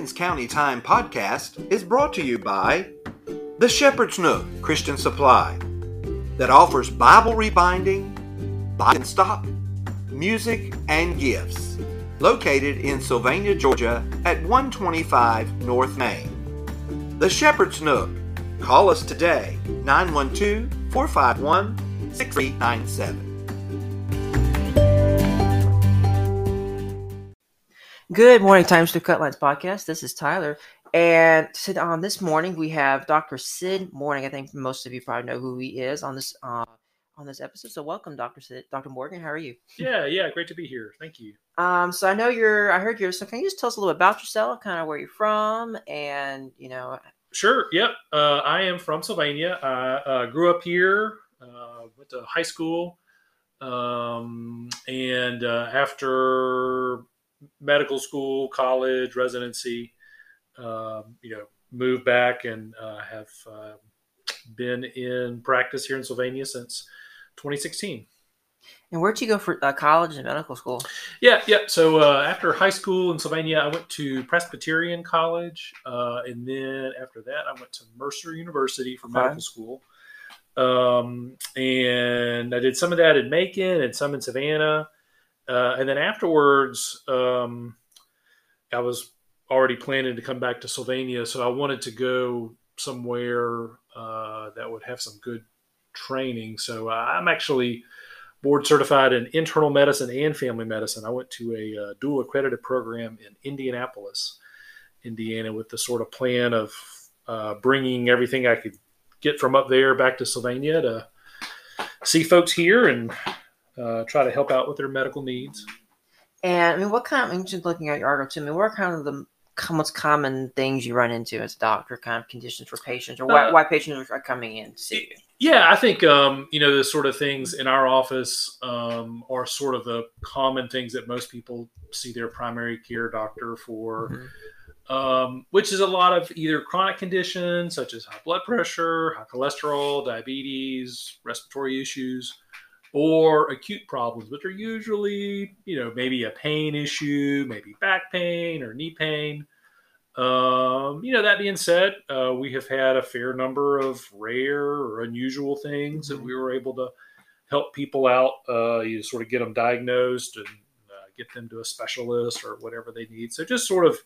County Time podcast is brought to you by The Shepherd's Nook Christian Supply that offers Bible rebinding, buy and stop, music, and gifts. Located in Sylvania, Georgia at 125 North Main. The Shepherd's Nook. Call us today 912 451 6397. Good morning, Times to Cutlines podcast. This is Tyler, and sit on this morning we have Dr. Sid Morgan. I think most of you probably know who he is on this uh, on this episode. So welcome, Dr. Sid, Dr. Morgan. How are you? Yeah, yeah, great to be here. Thank you. Um, so I know you're. I heard you're. So can you just tell us a little bit about yourself, kind of where you're from, and you know? Sure. Yep. Uh, I am from Sylvania. I uh, grew up here. Uh, went to high school, um, and uh, after medical school, college, residency. Um, you know, moved back and uh, have uh, been in practice here in Sylvania since 2016. And where'd you go for uh, college and medical school? Yeah, yeah. So uh, after high school in Sylvania, I went to Presbyterian College, uh, and then after that, I went to Mercer University for medical school. Um, and I did some of that in Macon and some in Savannah. Uh, and then afterwards, um, I was already planning to come back to Sylvania, so I wanted to go somewhere uh, that would have some good training. So uh, I'm actually board certified in internal medicine and family medicine. I went to a uh, dual accredited program in Indianapolis, Indiana, with the sort of plan of uh, bringing everything I could get from up there back to Sylvania to see folks here and uh, try to help out with their medical needs. And I mean, what kind of, I'm just looking at your article too, I mean, what are kind of the most common things you run into as a doctor, kind of conditions for patients, or why, uh, why patients are coming in to see you? Yeah, I think um, you know the sort of things in our office um, are sort of the common things that most people see their primary care doctor for, mm-hmm. um, which is a lot of either chronic conditions such as high blood pressure, high cholesterol, diabetes, respiratory issues, or acute problems, which are usually, you know, maybe a pain issue, maybe back pain or knee pain. Um, you know, that being said, uh, we have had a fair number of rare or unusual things mm-hmm. that we were able to help people out. Uh, you sort of get them diagnosed and uh, get them to a specialist or whatever they need. So just sort of,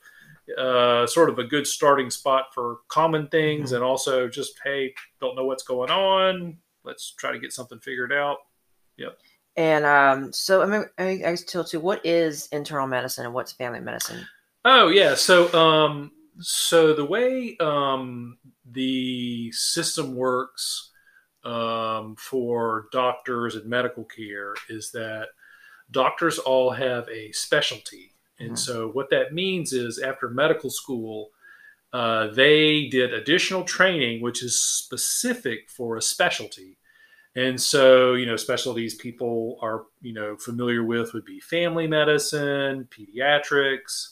uh, sort of a good starting spot for common things, mm-hmm. and also just hey, don't know what's going on. Let's try to get something figured out. Yep. And um, so I mean, I, I tell too, what is internal medicine and what's family medicine? Oh yeah, so um, so the way um, the system works um, for doctors and medical care is that doctors all have a specialty, and mm-hmm. so what that means is after medical school. Uh, they did additional training, which is specific for a specialty. And so, you know, specialties people are, you know, familiar with would be family medicine, pediatrics,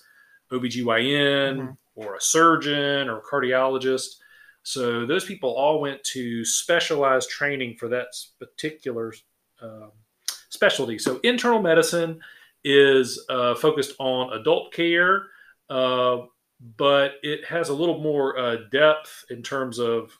OBGYN, mm-hmm. or a surgeon or a cardiologist. So those people all went to specialized training for that particular um, specialty. So internal medicine is uh, focused on adult care, uh, but it has a little more uh, depth in terms of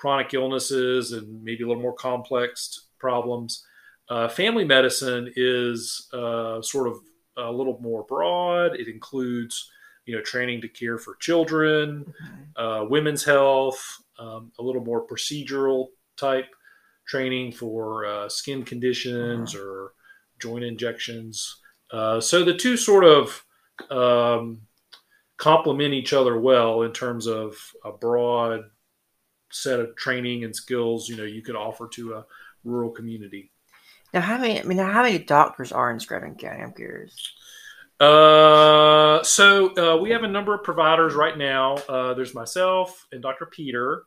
chronic illnesses and maybe a little more complex problems. Uh, family medicine is uh, sort of a little more broad. It includes, you know, training to care for children, uh, women's health, um, a little more procedural type training for uh, skin conditions uh-huh. or joint injections. Uh, so the two sort of um, complement each other well in terms of a broad set of training and skills you know you could offer to a rural community. Now, how many? I mean, how many doctors are in Screven County? I'm curious. Uh, so uh, we have a number of providers right now. Uh, there's myself and Dr. Peter,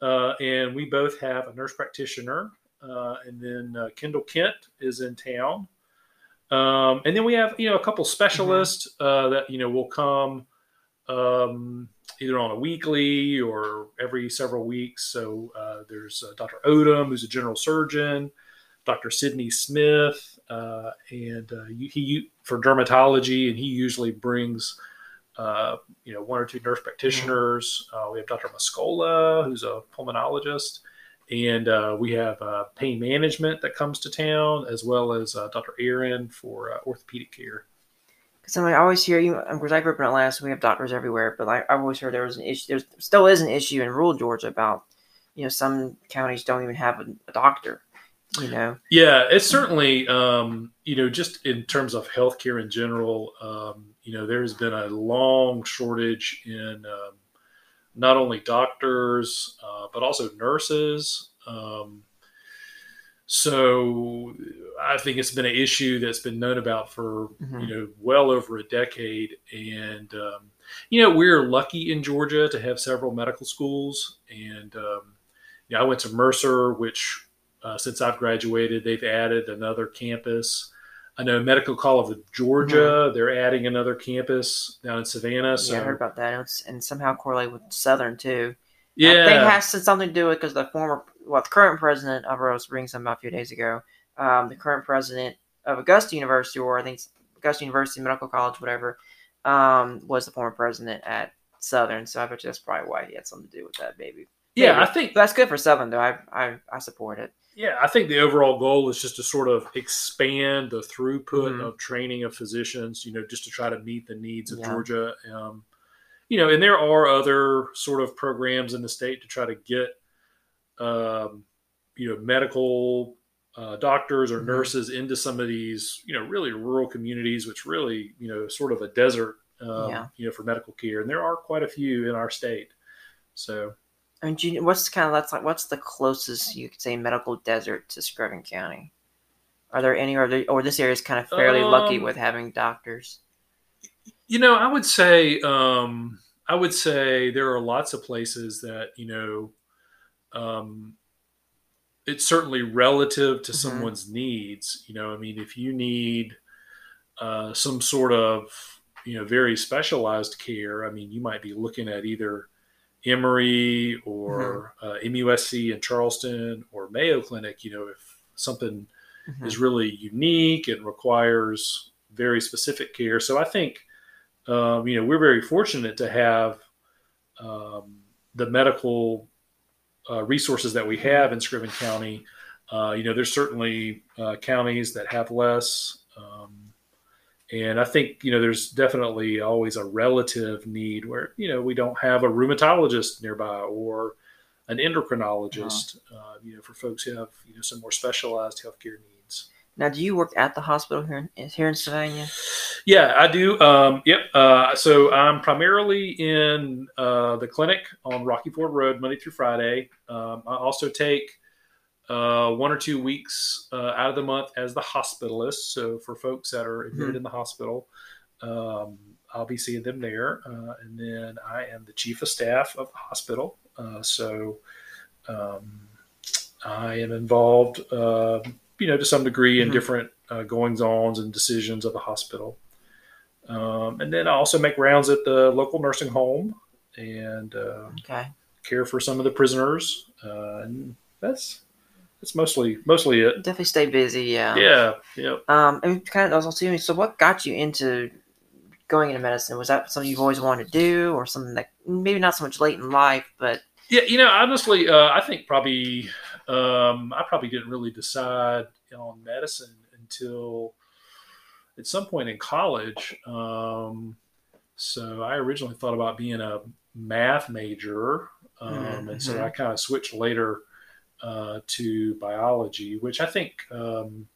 uh, and we both have a nurse practitioner. Uh, and then uh, Kendall Kent is in town. Um, and then we have you know a couple specialists mm-hmm. that you know will come um, either on a weekly or every several weeks. So uh, there's uh, Dr. Odom, who's a general surgeon, Dr. Sidney Smith, uh, and uh, he for dermatology, and he usually brings uh, you know, one or two nurse practitioners. Uh, we have Dr. Mascola, who's a pulmonologist, and uh, we have uh, pain management that comes to town, as well as uh, Dr. Aaron for uh, orthopedic care. Because I always hear you. Of course, I grew up in Atlanta, so we have doctors everywhere. But like, I've always heard there was an issue. There still is an issue in rural Georgia about, you know, some counties don't even have a, a doctor. You know. Yeah, it's certainly, um, you know, just in terms of healthcare in general, um, you know, there's been a long shortage in um, not only doctors uh, but also nurses. Um, so I think it's been an issue that's been known about for Mhm. you know well over a decade, and um, you know we're lucky in Georgia to have several medical schools, and um, yeah, I went to Mercer, which uh, since I've graduated, they've added another campus. I know Medical College of Georgia, they're adding another campus down in Savannah. So yeah, I heard about that, and, somehow correlate with Southern too. I yeah, think it has something to do with because the former, well, the current president of Rose something up a few days ago. Um, the current president of Augusta University, or I think it's Augusta University Medical College, whatever, um, was the former president at Southern. So I bet you that's probably why he had something to do with that, maybe. yeah, maybe. I think But that's good for Southern, though. I I, I support it. Yeah, I think the overall goal is just to sort of expand the throughput Mhm. of training of physicians, you know, just to try to meet the needs of Yeah. Georgia. Um, you know, and there are other sort of programs in the state to try to get, um, you know, medical uh, doctors or Mhm. nurses into some of these, you know, really rural communities, which really, you know, sort of a desert, um, Yeah. you know, for medical care. And there are quite a few in our state. So, I mean, you, what's kind of that's like what's the closest you could say medical desert to Screven County? Are there any, or, there, or this area is kind of fairly lucky Um, with having doctors? You know, I would say um, I would say there are lots of places that you know um, it's certainly relative to Mhm. someone's needs. You know, I mean, if you need uh, some sort of you know very specialized care, I mean, you might be looking at either Emory or uh, MUSC in Charleston or Mayo Clinic. You know, if something Mhm. is really unique and requires very specific care. So I think, um, you know, we're very fortunate to have um, the medical uh, resources that we have in Screven County. Uh, you know, there's certainly uh, counties that have less. Um, and I think, you know, there's definitely always a relative need where, you know, we don't have a rheumatologist nearby or an endocrinologist, uh, you know, for folks who have, you know, some more specialized healthcare needs. Now, do you work at the hospital here in here in Savannah? Yeah, I do. Um, yep. Uh, so I'm primarily in uh, the clinic on Rocky Ford Road Monday through Friday. Um, I also take uh, one or two weeks uh, out of the month as the hospitalist. So for folks that are admitted Mhm. in the hospital, um, I'll be seeing them there. Uh, and then I am the chief of staff of the hospital. Uh, so um, I am involved, uh, you know, to some degree in Mhm. different uh, goings ons and decisions of the hospital. Um, and then I also make rounds at the local nursing home and uh, Okay. care for some of the prisoners. Uh, and that's that's mostly mostly it. Definitely stay busy. Yeah. Yeah, yeah. Um, and kind of I was also assuming, so what got you into going into medicine? Was that something you've always wanted to do, or something that maybe not so much late in life, but Yeah, you know, honestly, uh, I think probably um, I probably didn't really decide on medicine until at some point in college. Um, so I originally thought about being a math major, um, and so Mhm. I kind of switched later uh, to biology, which I think um,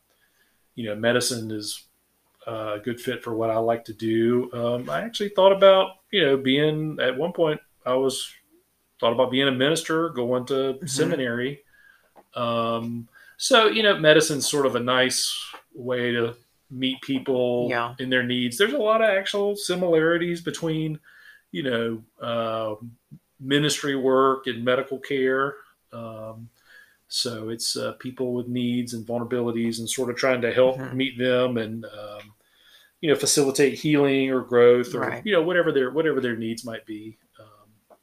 you know medicine is uh, a good fit for what I like to do. Um, I actually thought about you know being at one point I was thought about being a minister, going to Mhm. seminary. Um, so you know, medicine's sort of a nice way to meet people Yeah. in their needs. There's a lot of actual similarities between, you know, uh, ministry work and medical care. Um, so it's uh, people with needs and vulnerabilities, and sort of trying to help Mhm. meet them and um, you know facilitate healing or growth or Right. you know whatever their whatever their needs might be. Um,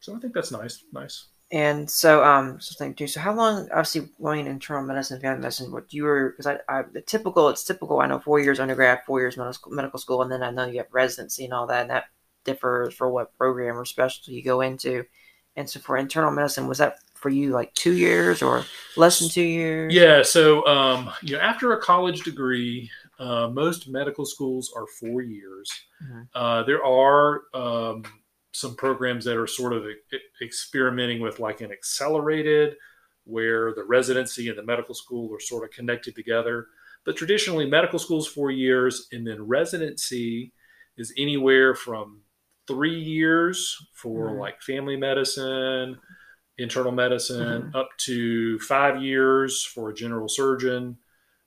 so I think that's nice. Nice. And so um something too. So how long? Obviously, going internal medicine, family medicine. What you were because I, I the typical it's typical. I know four years undergrad, four years medical medical school, and then I know you have residency and all that. And that differs for what program or specialty you go into. And so for internal medicine, was that for you like two years or less than two years? Yeah. So, um, you know, after a college degree, uh, most medical schools are four years. Mhm. Uh, there are um, some programs that are sort of experimenting with like an accelerated, where the residency and the medical school are sort of connected together. But traditionally, medical school's four years, and then residency is anywhere from three years for Mhm. like family medicine, internal medicine, up to five years for a general surgeon.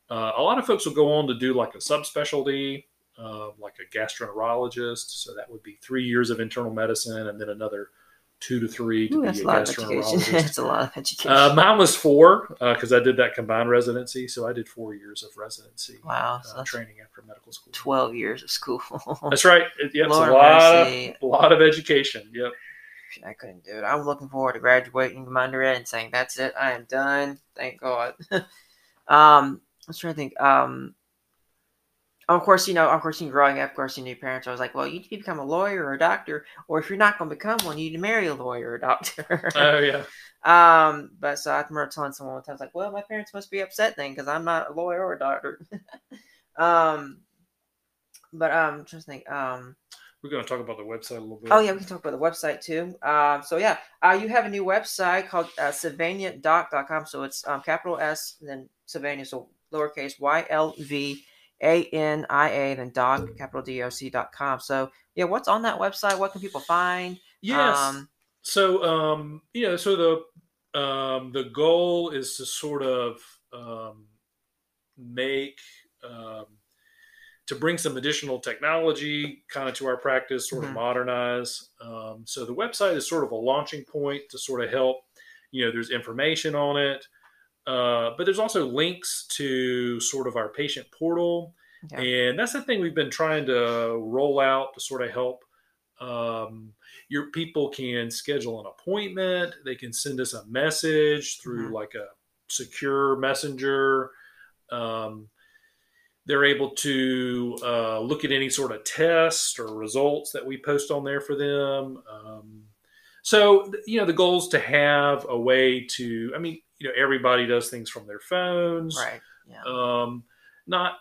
Uh, a lot of folks will go on to do like a subspecialty, uh, like a gastroenterologist. So that would be three years of internal medicine and then another two to three to Ooh, be that's a a lot of education. gastroenterologist. that's a lot of education. uh, mine was four because I did that combined residency. So I did four years of residency wow, so uh, training after medical school. twelve years of school. That's right. It, yep, it's a lot of, a lot of education. Yep. I couldn't do it. I'm looking forward to graduating from undergrad and saying, "That's it, I am done." Thank God. um, I was trying to think. Um, of course, you know, of course, you growing up, of course, you knew parents. I was like, "Well, you need to become a lawyer or a doctor, or if you're not going to become one, you need to marry a lawyer or a doctor." Oh yeah. um, but so I remember telling someone one time, I was like, "Well, my parents must be upset then because I'm not a lawyer or a doctor." um, but um, just think. Um, We're going to talk about the website a little bit. Oh yeah, we can talk about the website too. Um, so yeah, uh, you have a new website called uh, SylvaniaDoc.com. So it's um, capital S and then Sylvania, so lowercase y l v a n i a then doc capital D O C dot com. So yeah, what's on that website? What can people find? Yes. Um, so um, you know, so the um, the goal is to sort of um, make um, to bring some additional technology kind of to our practice, sort of modernize. Um, so the website is sort of a launching point to sort of help. You know, there's information on it, uh, but there's also links to sort of our patient portal, Okay. and that's the thing we've been trying to roll out to sort of help. Um, your people can schedule an appointment. They can send us a message through Mhm. like a secure messenger. Um, they're able to uh, look at any sort of test or results that we post on there for them. Um, so, you know, the goal is to have a way to, I mean, you know, everybody does things from their phones. right. Yeah. Um, not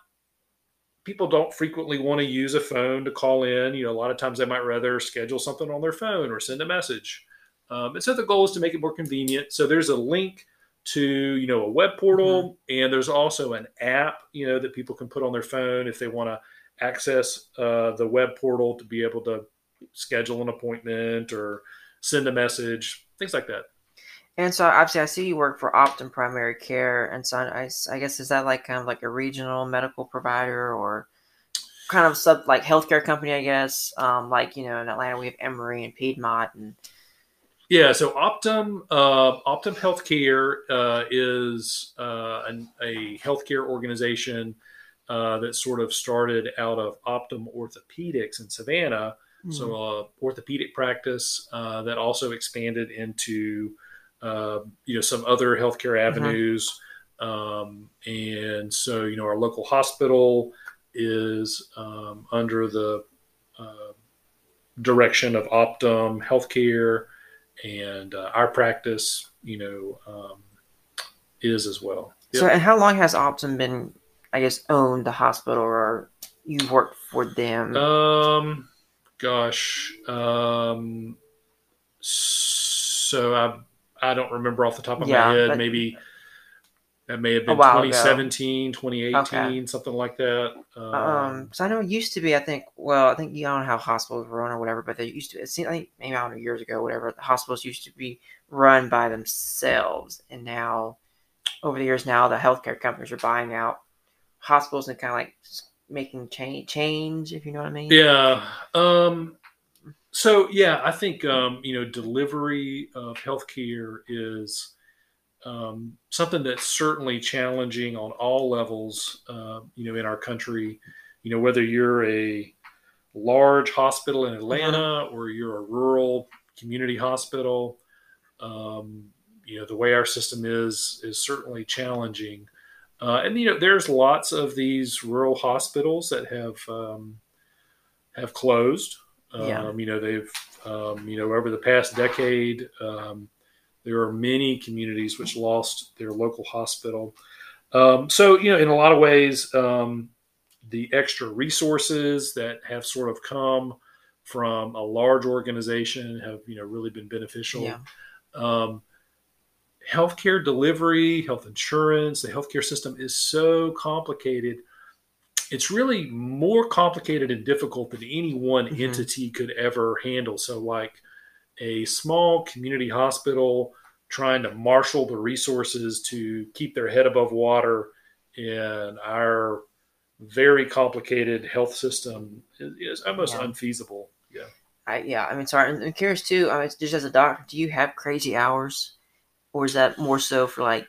people don't frequently want to use a phone to call in. You know, a lot of times they might rather schedule something on their phone or send a message. Um, and so the goal is to make it more convenient. So there's a link to you know a web portal, and there's also an app you know that people can put on their phone if they want to access uh, the web portal to be able to schedule an appointment or send a message, things like that. And so obviously, I see you work for Optim Primary Care, and so I, I guess is that like kind of like a regional medical provider or kind of sub like healthcare company, I guess. Um, like you know, in Atlanta we have Emory and Piedmont, and Yeah, so Optim uh, Optim Healthcare uh, is uh, an, a healthcare organization uh, that sort of started out of Optim Orthopedics in Savannah. So, a orthopedic practice uh, that also expanded into uh, you know some other healthcare avenues. Um, and so, you know, our local hospital is um, under the uh, direction of Optim Healthcare and uh, our practice, you know, um, is as well. so and how long has Optim been, I guess, owned the hospital, or you've worked for them? Um, gosh, um, so I I don't remember off the top of Yeah, my head. but- Maybe that may have been while ago. 2017, 2018, Okay. something like that. Um, so I know it used to be. I think. Well, I think you don't know how hospitals were run or whatever, but they used to. It seemed like maybe I don't know years ago, whatever. The hospitals used to be run by themselves, and now, over the years, now the healthcare companies are buying out hospitals and kind of like making change, change, if you know what I mean. Yeah. Um, so yeah, I think um, you know delivery of healthcare is um, something that's certainly challenging on all levels. Uh, you know, in our country, you know whether you're a large hospital in Atlanta or you're a rural community hospital. um, you know the way our system is is certainly challenging. Uh, and you know, there's lots of these rural hospitals that have um, have closed. Um, Yeah. You know, they've um, you know over the past decade, um, there are many communities which lost their local hospital. Um, so you know, in a lot of ways, um, the extra resources that have sort of come from a large organization have you know really been beneficial Yeah. um, healthcare delivery, health insurance, the healthcare system is so complicated. It's really more complicated and difficult than any one Mhm. entity could ever handle. So, like a small community hospital trying to marshal the resources to keep their head above water in our very complicated health system is, almost Yeah. unfeasible. Yeah. I, yeah, I mean, sorry, I'm, I'm curious too. I mean, just as a doctor, do you have crazy hours, or is that more so for like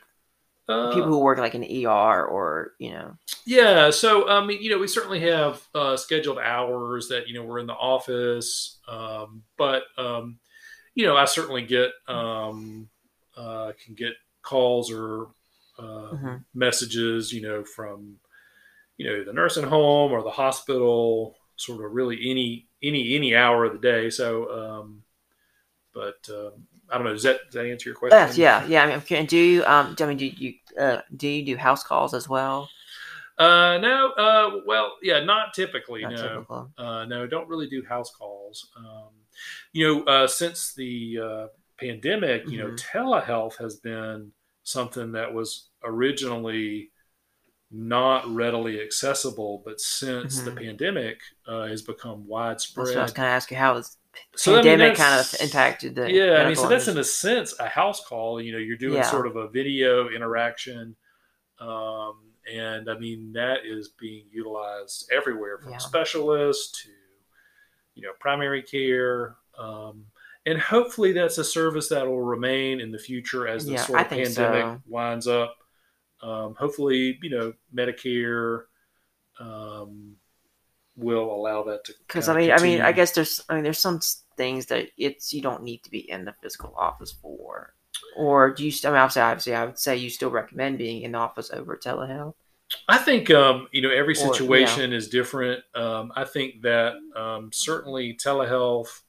Uh, people who work like in ER or you know? Yeah, so I mean, you know, we certainly have uh, scheduled hours that you know we're in the office, um, but um, you know, I certainly get um, uh, can get calls or uh, Mhm. messages, you know, from you know the nursing home or the hospital, sort of really any any any hour of the day. So, um, but um, I don't know. Does that does that answer your question? Yes, yeah, yeah. I mean, curious, do you um? do- I mean, do you uh, do you do house calls as well? Uh, no. Uh, well, yeah, not typically. Not no. typical. Uh, no, don't really do house calls. Um, you know, uh, since the uh, pandemic, you know, Mm-hmm. telehealth has been something that was originally not readily accessible, but since the Mhm. pandemic uh, has become That's what I was widespread. going to ask you. How does So, I mean, pandemic kind of impacted the? yeah, I mean, so that's in a sense a house call. You know, you're doing Yeah. sort of a video interaction, um, and I mean that is being utilized everywhere from Yeah. specialists to you know primary care, um, and hopefully that's a service that will remain in the future as the Yeah, sort of pandemic so. winds up. Um, hopefully, you know, Medicare. Um, will allow that to Because I kinda mean, I mean, I guess there's, I mean, there's some things that it's you don't need to be in the physical office for, or do you? st- I mean, obviously, obviously, I would say you still recommend being in the office over telehealth. I think um, you know every Or- situation is different. Um, I think that um, certainly telehealth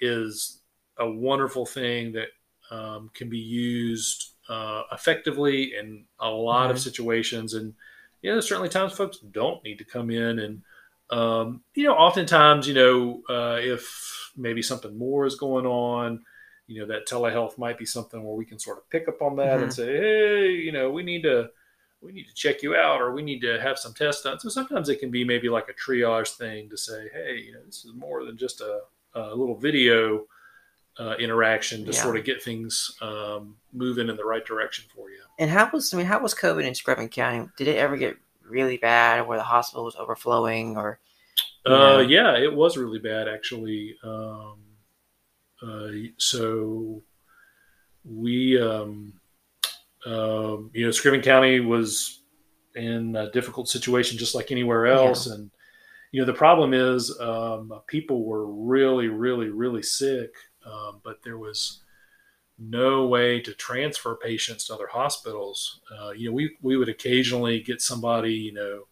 is a wonderful thing that um, can be used uh, effectively in a lot of Mhm. situations, and you know, there's certainly times folks don't need to come in, and um, you know, oftentimes, you know, uh, if maybe something more is going on. You know that telehealth might be something where we can sort of pick up on that and Mhm. say, "Hey, you know, we need to we need to check you out or we need to have some tests done. So sometimes it can be maybe like a triage thing to say, hey, you know, this is more than just a, a little video uh, interaction to Yeah. sort of get things um, moving in the right direction for you. And how was I mean, how was COVID in Screven County? Did it ever get really bad where the hospital was overflowing or? Uh, yeah, it was really bad actually. Um, uh, so we, um, um, you know, Screven County was in a difficult situation just like anywhere else, and you know the problem is um, people were really, really, really sick, um, but there was no way to transfer patients to other hospitals. Uh, you know, we we would occasionally get somebody, you know,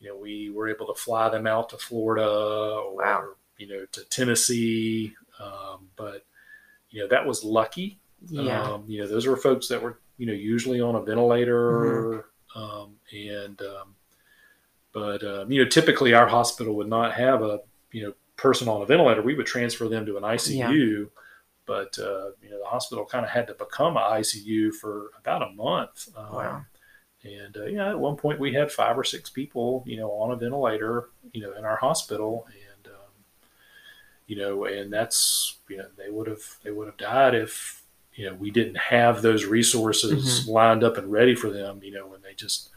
you know, we were able to fly them out to Florida or Wow. you know to Tennessee, um, but you know that was lucky. Yeah. Um, you know, those were folks that were you know usually on a ventilator, Mm-hmm. um, and um, but um, you know typically our hospital would not have a you know person on a ventilator. We would transfer them to an ICU. But uh, you know the hospital kind of had to become an ICU for about a month. Um, Wow. and uh, yeah, at one point we had five or six people, you know, on a ventilator, you know, in our hospital, and um, you know, and that's you know they would have they would have died if you know we didn't have those resources lined up and ready for them. You know, when they just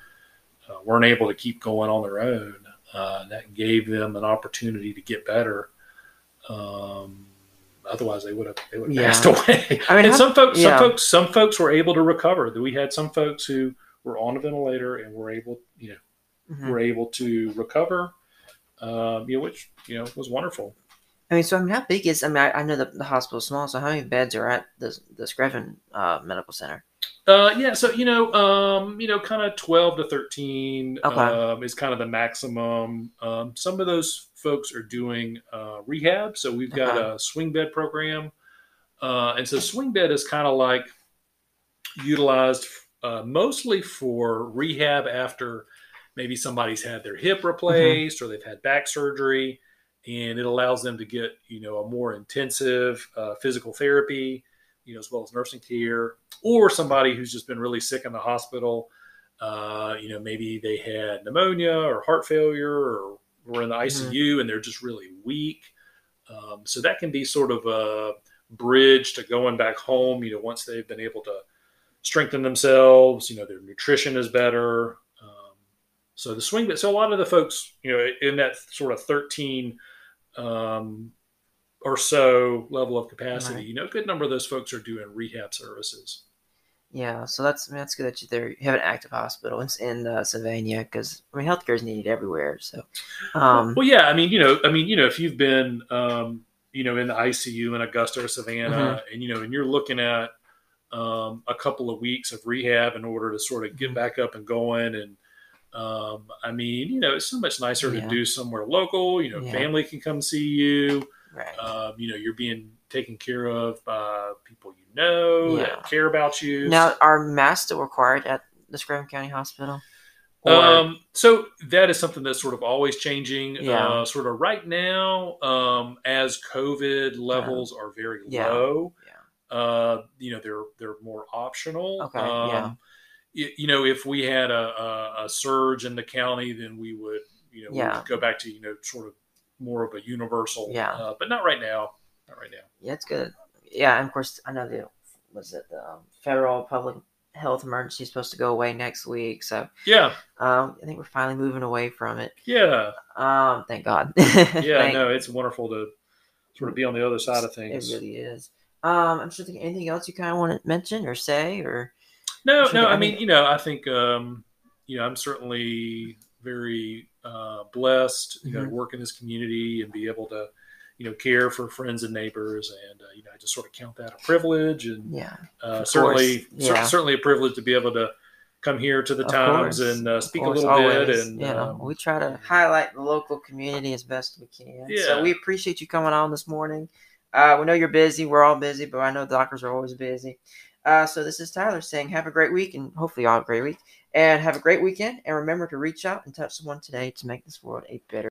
uh, weren't able to keep going on their own, uh, that gave them an opportunity to get better. Um, otherwise, they would have they would have Yeah. passed away. I mean, and how- some folks, yeah. some folks, some folks were able to recover. We had some folks who were on a ventilator and were able, you know, Mhm. were able to recover. Um, you know, which you know was wonderful. I mean, so I mean, how big is? I mean, I, I know the, the hospital's small, so how many beds are at the the Screven uh, Medical Center? Uh, yeah, so you know, um, you know, kind of twelve to thirteen Okay. um, is kind of the maximum. Um, some of those folks are doing uh, rehab, so we've got Okay. a swing bed program, uh, and so swing bed is kind of like utilized uh, mostly for rehab after maybe somebody's had their hip replaced or they've had back surgery, and it allows them to get you know a more intensive uh, physical therapy, you know, as well as nursing care or somebody who's just been really sick in the hospital. Uh, you know, maybe they had pneumonia or heart failure or were in the ICU and they're just really weak. Um, so that can be sort of a bridge to going back home, you know, once they've been able to strengthen themselves, you know, their nutrition is better. Um, so the swing, but so a lot of the folks, you know, in that sort of 13 um, or so level of capacity, Right. you know, a good number of those folks are doing rehab services. Yeah, so that's I mean, that's good that you there you have an active hospital in, in uh, Sylvania because I mean healthcare is needed everywhere. So, um, well, yeah, I mean, you know, I mean, you know, if you've been, um, you know, in the ICU in Augusta or Savannah, Mm-hmm. and you know, and you're looking at um, a couple of weeks of rehab in order to sort of get Mhm. back up and going, and um, I mean, you know, it's so much nicer Yeah. to do somewhere local. You know, Yeah. family can come see you. Right. Um, you know, you're being taken care of by people you know Yeah. that care about you. now, are masks still required at the Screven County Hospital? Or- Um, so that is something that's sort of always changing. Yeah. Uh, sort of right now, um, as COVID levels are very Yeah. low, Yeah. uh, you know they're they're more optional. Okay, Um, yeah. y- You know, if we had a, a, a surge in the county, then we would, you know, we Yeah. would go back to you know sort of more of a universal. Yeah. Uh, but not right now. Not right now. Yeah, it's good. Yeah, and of course, I know the was it the um, federal public health emergency is supposed to go away next week. So Yeah. um, I think we're finally moving away from it. Yeah. Um, thank God. Yeah. Thank- no, it's wonderful to sort of be on the other side of things. It really is. Um, I'm just thinking anything else you kind of want to mention or say or No, no. I mean- you know, I think, um, you know, I'm certainly very uh, blessed, you know, to work in this community and be able to, you know, care for friends and neighbors, and uh, you know, I just sort of count that a privilege, and yeah, uh, certainly, course, cer- certainly a privilege to be able to come here to the Of Times course, and uh, of speak a course, little bit, and you know, um, we try to highlight the local community as best we can. Yeah. So we appreciate you coming on this morning. Uh, we know you're busy. We're all busy, but I know doctors are always busy. Uh, so this is Tyler saying, have a great week, and hopefully you all have a great week, and have a great weekend. And remember to reach out and touch someone today to make this world a better